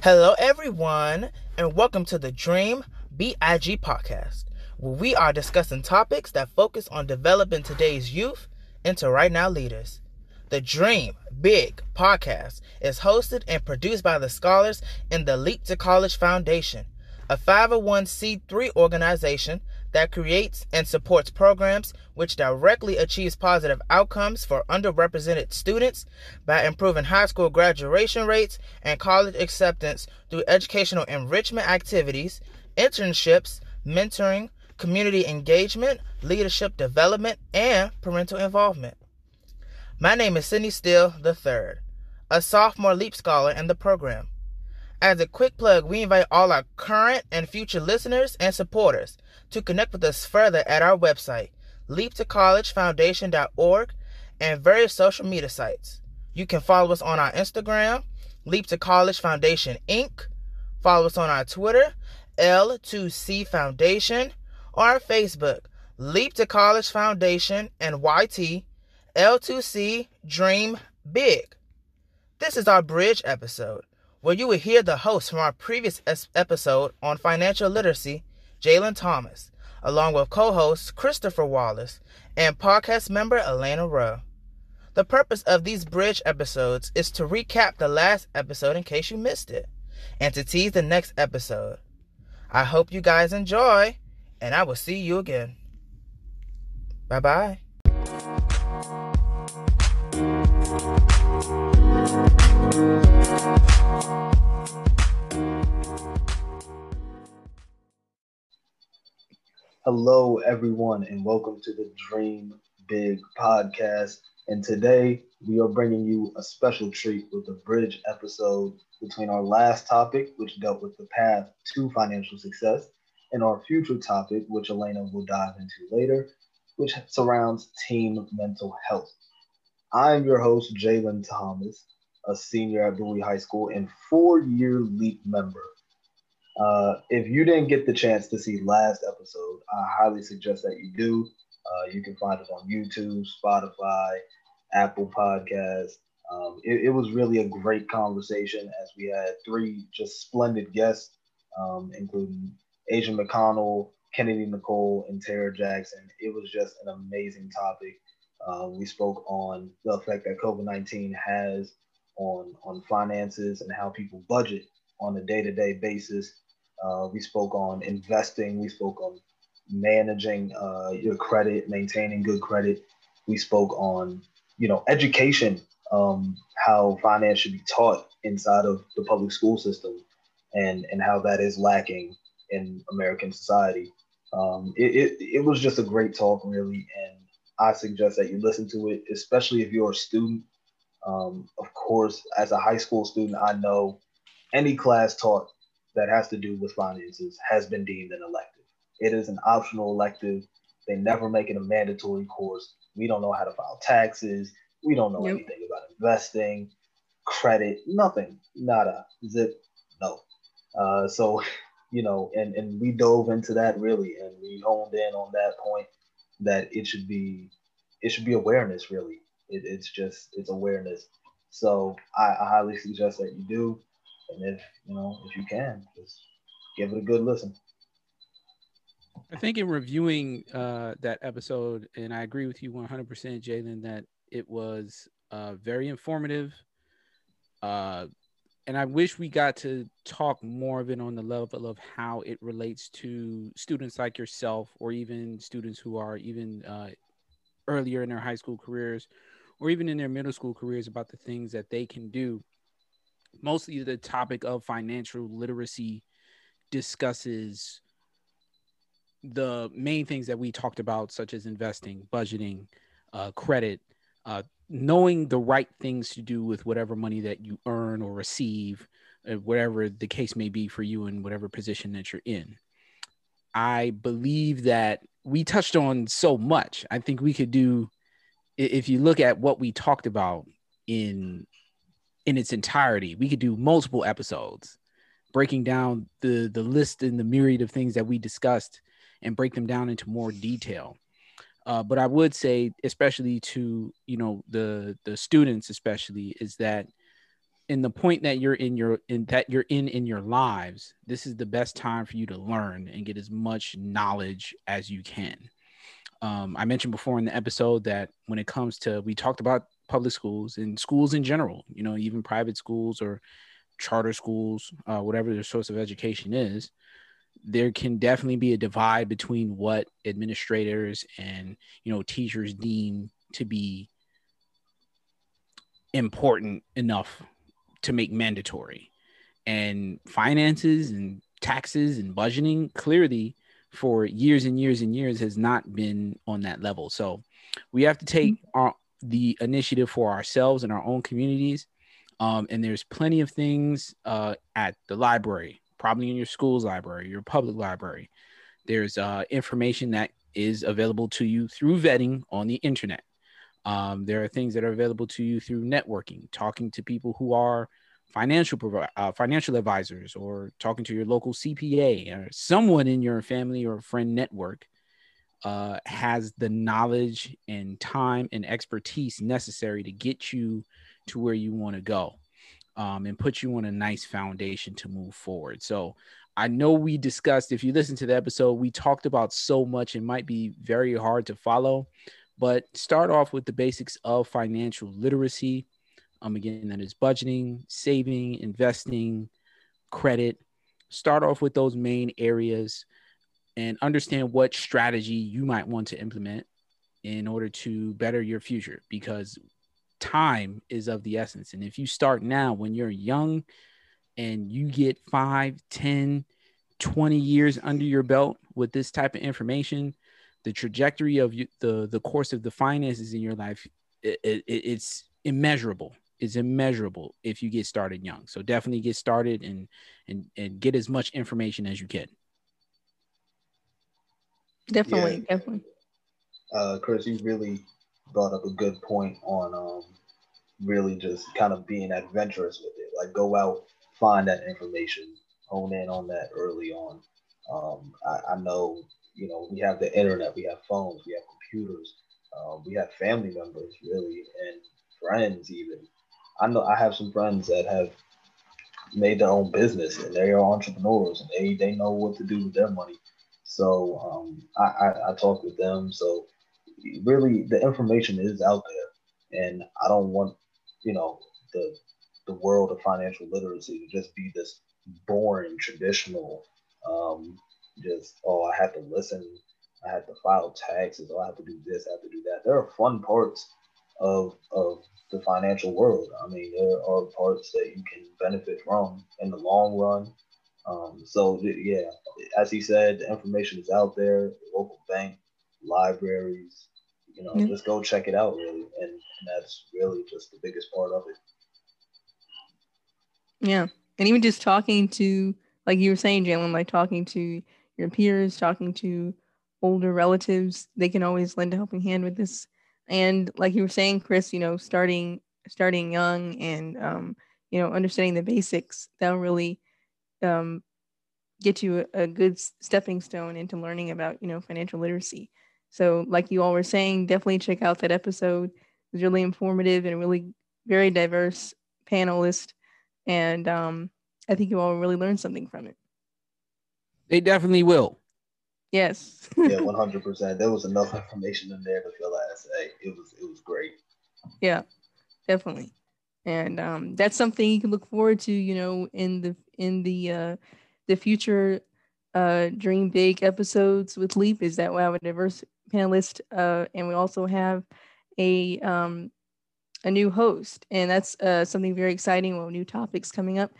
Hello, everyone, and welcome to the Dream BIG podcast, where we are discussing topics that focus on developing today's youth into right now leaders. The Dream Big podcast is hosted and produced by the scholars in the Leap to College Foundation, a 501c3 organization that creates and supports programs which directly achieves positive outcomes for underrepresented students by improving high school graduation rates and college acceptance through educational enrichment activities, internships, mentoring, community engagement, leadership development, and parental involvement. My name is Sydney Steele III, a sophomore LEAP scholar in the program. As a quick plug, we invite all our current and future listeners and supporters to connect with us further at our website, leaptocollegefoundation.org, and various social media sites. You can follow us on our Instagram, Leap to College Foundation Inc., follow us on our Twitter, L2C Foundation, or our Facebook, Leap to College Foundation and YT, L2C Dream Big. This is our bridge episode where you will hear the host from our previous episode on financial literacy, Jalen Thomas, along with co host Christopher Wallace and podcast member Elena Rowe. The purpose of these bridge episodes is to recap the last episode in case you missed it and to tease the next episode. I hope you guys enjoy, and I will see you again. Bye bye. Hello, everyone, and welcome to the Dream Big podcast. And today we are bringing you a special treat with a bridge episode between our last topic, which dealt with the path to financial success, and our future topic, which Elena will dive into later, which surrounds team mental health. I'm your host, Jalen Thomas, a senior at Bowie High School and four year LEAP member. Uh, if you didn't get the chance to see last episode, I highly suggest that you do. Uh, you can find it on YouTube, Spotify, Apple Podcasts. Um, it, it, was really a great conversation as we had three just splendid guests, um, including Asian McConnell, Kennedy Nicole, and Tara Jackson. It was just an amazing topic. Uh, we spoke on the effect that COVID 19 has on, on finances and how people budget on a day to day basis. Uh, we spoke on investing. We spoke on managing uh, your credit, maintaining good credit. We spoke on, you know, education, um, how finance should be taught inside of the public school system, and and how that is lacking in American society. Um, it, it, it was just a great talk, really, and I suggest that you listen to it, especially if you're a student. Um, of course, as a high school student, I know any class taught that has to do with finances has been deemed an elective. It is an optional elective. They never make it a mandatory course. We don't know how to file taxes. We don't know yep. anything about investing, credit, nothing, nada, zip, no. Uh, so, you know, and, and we dove into that really, and we honed in on that point that it should be, it should be awareness really. It, it's just, it's awareness. So I, I highly suggest that you do. And if you know, if you can, just give it a good listen. I think in reviewing uh, that episode, and I agree with you 100%, Jalen, that it was uh, very informative. Uh, and I wish we got to talk more of it on the level of how it relates to students like yourself, or even students who are even uh, earlier in their high school careers, or even in their middle school careers, about the things that they can do mostly the topic of financial literacy discusses the main things that we talked about, such as investing, budgeting, uh, credit, uh, knowing the right things to do with whatever money that you earn or receive, uh, whatever the case may be for you in whatever position that you're in. I believe that we touched on so much. I think we could do, if you look at what we talked about in in its entirety. We could do multiple episodes breaking down the the list and the myriad of things that we discussed and break them down into more detail. Uh, but I would say, especially to you know the the students, especially, is that in the point that you're in your in that you're in in your lives this is the best time for you to learn and get as much knowledge as you can um, i mentioned before in the episode that when it comes to we talked about public schools and schools in general you know even private schools or charter schools uh, whatever their source of education is there can definitely be a divide between what administrators and you know teachers deem to be important enough to make mandatory. And finances and taxes and budgeting clearly for years and years and years has not been on that level. So we have to take mm-hmm. our the initiative for ourselves and our own communities. Um, and there's plenty of things uh, at the library, probably in your school's library, your public library. There's uh, information that is available to you through vetting on the internet. Um, there are things that are available to you through networking, talking to people who are financial provi- uh, financial advisors, or talking to your local CPA or someone in your family or friend network uh, has the knowledge and time and expertise necessary to get you to where you want to go um, and put you on a nice foundation to move forward. So I know we discussed, if you listen to the episode, we talked about so much, it might be very hard to follow but start off with the basics of financial literacy. Um, again, that is budgeting, saving, investing, credit. Start off with those main areas and understand what strategy you might want to implement in order to better your future because time is of the essence. And if you start now when you're young and you get 5, 10, 20 years under your belt with this type of information, the trajectory of you, the the course of the finances in your life it, it, it's immeasurable. It's immeasurable if you get started young. So definitely get started and and and get as much information as you can definitely yeah. definitely uh chris you really brought up a good point on um really just kind of being adventurous with it like go out find that information hone in on that early on um i, I know you know, we have the internet, we have phones, we have computers, um, we have family members really, and friends even. I know I have some friends that have made their own business and they are entrepreneurs and they, they know what to do with their money. So um, I, I, I talk with them. So really the information is out there and I don't want, you know, the the world of financial literacy to just be this boring traditional um, just oh I have to listen, I have to file taxes, oh I have to do this, I have to do that. There are fun parts of of the financial world. I mean, there are parts that you can benefit from in the long run. Um, so yeah, as he said, the information is out there. The local bank, libraries, you know, just go check it out really, and, and that's really just the biggest part of it. Yeah, and even just talking to, like you were saying, Jalen, like talking to your peers, talking to older relatives, they can always lend a helping hand with this. And like you were saying, Chris, you know, starting starting young and um, you know, understanding the basics, that'll really um, get you a, a good stepping stone into learning about, you know, financial literacy. So, like you all were saying, definitely check out that episode. It's really informative and really very diverse panelist, and um, I think you all really learned something from it. They definitely will. Yes. yeah, one hundred percent. There was enough information in there to feel like say it was it was great. Yeah, definitely. And um, that's something you can look forward to, you know, in the in the uh, the future uh, Dream Big episodes with Leap. Is that we have a diverse panelist, uh, and we also have a um, a new host, and that's uh, something very exciting. Well, new topics coming up.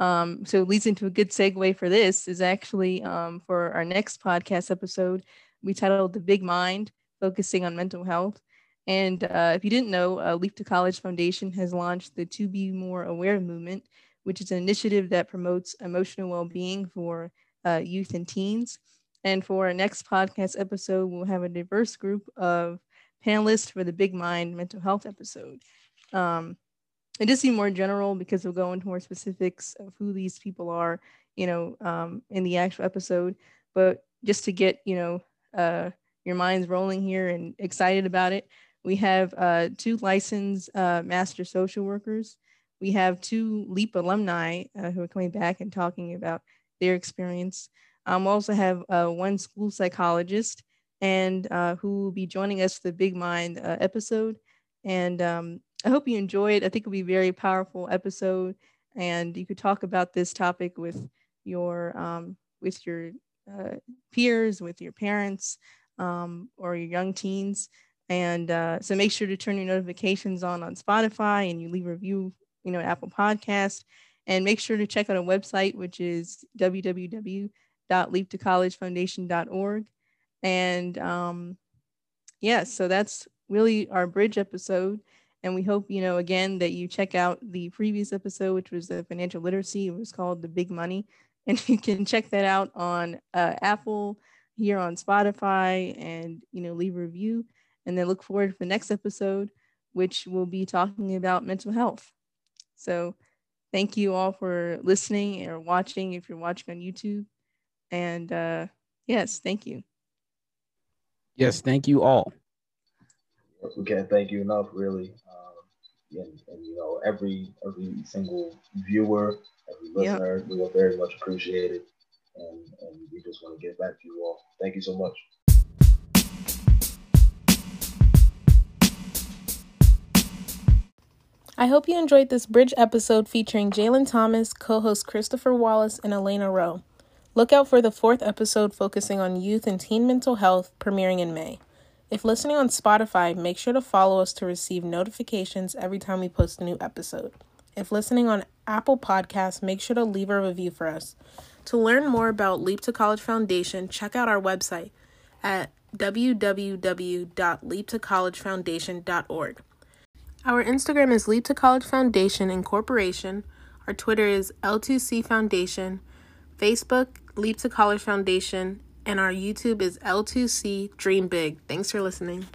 Um, so it leads into a good segue for this is actually um, for our next podcast episode. We titled The Big Mind, focusing on mental health. And uh, if you didn't know, uh, Leap to College Foundation has launched the To Be More Aware movement, which is an initiative that promotes emotional well being for uh, youth and teens. And for our next podcast episode, we'll have a diverse group of panelists for the Big Mind mental health episode. Um, it does seem more general because we'll go into more specifics of who these people are, you know, um, in the actual episode. But just to get, you know, uh, your minds rolling here and excited about it, we have uh, two licensed uh, master social workers. We have two Leap alumni uh, who are coming back and talking about their experience. Um, we also have uh, one school psychologist and uh, who will be joining us for the Big Mind uh, episode. And um, I hope you enjoy it. I think it'll be a very powerful episode, and you could talk about this topic with your um, with your uh, peers, with your parents, um, or your young teens. And uh, so make sure to turn your notifications on on Spotify and you leave a review, you know, Apple Podcast. And make sure to check out our website, which is www.leaptocollegefoundation.org. And um, yeah, so that's really our bridge episode. And we hope, you know, again, that you check out the previous episode, which was the financial literacy. It was called The Big Money. And you can check that out on uh, Apple, here on Spotify, and, you know, leave a review. And then look forward to the next episode, which will be talking about mental health. So thank you all for listening or watching if you're watching on YouTube. And uh, yes, thank you. Yes, thank you all we can't thank you enough, really. Um, and, and, you know, every every single viewer, every listener, yep. we will very much appreciate it, and and we just want to get back to you all. Thank you so much. I hope you enjoyed this bridge episode featuring Jalen Thomas, co host Christopher Wallace, and Elena Rowe. Look out for the fourth episode focusing on youth and teen mental health, premiering in May. If listening on Spotify, make sure to follow us to receive notifications every time we post a new episode. If listening on Apple Podcasts, make sure to leave a review for us. To learn more about Leap to College Foundation, check out our website at www.leaptocollegefoundation.org. Our Instagram is Leap to College Foundation Incorporation. Our Twitter is L2C Foundation. Facebook, Leap to College Foundation, and our YouTube is L2C Dream Big. Thanks for listening.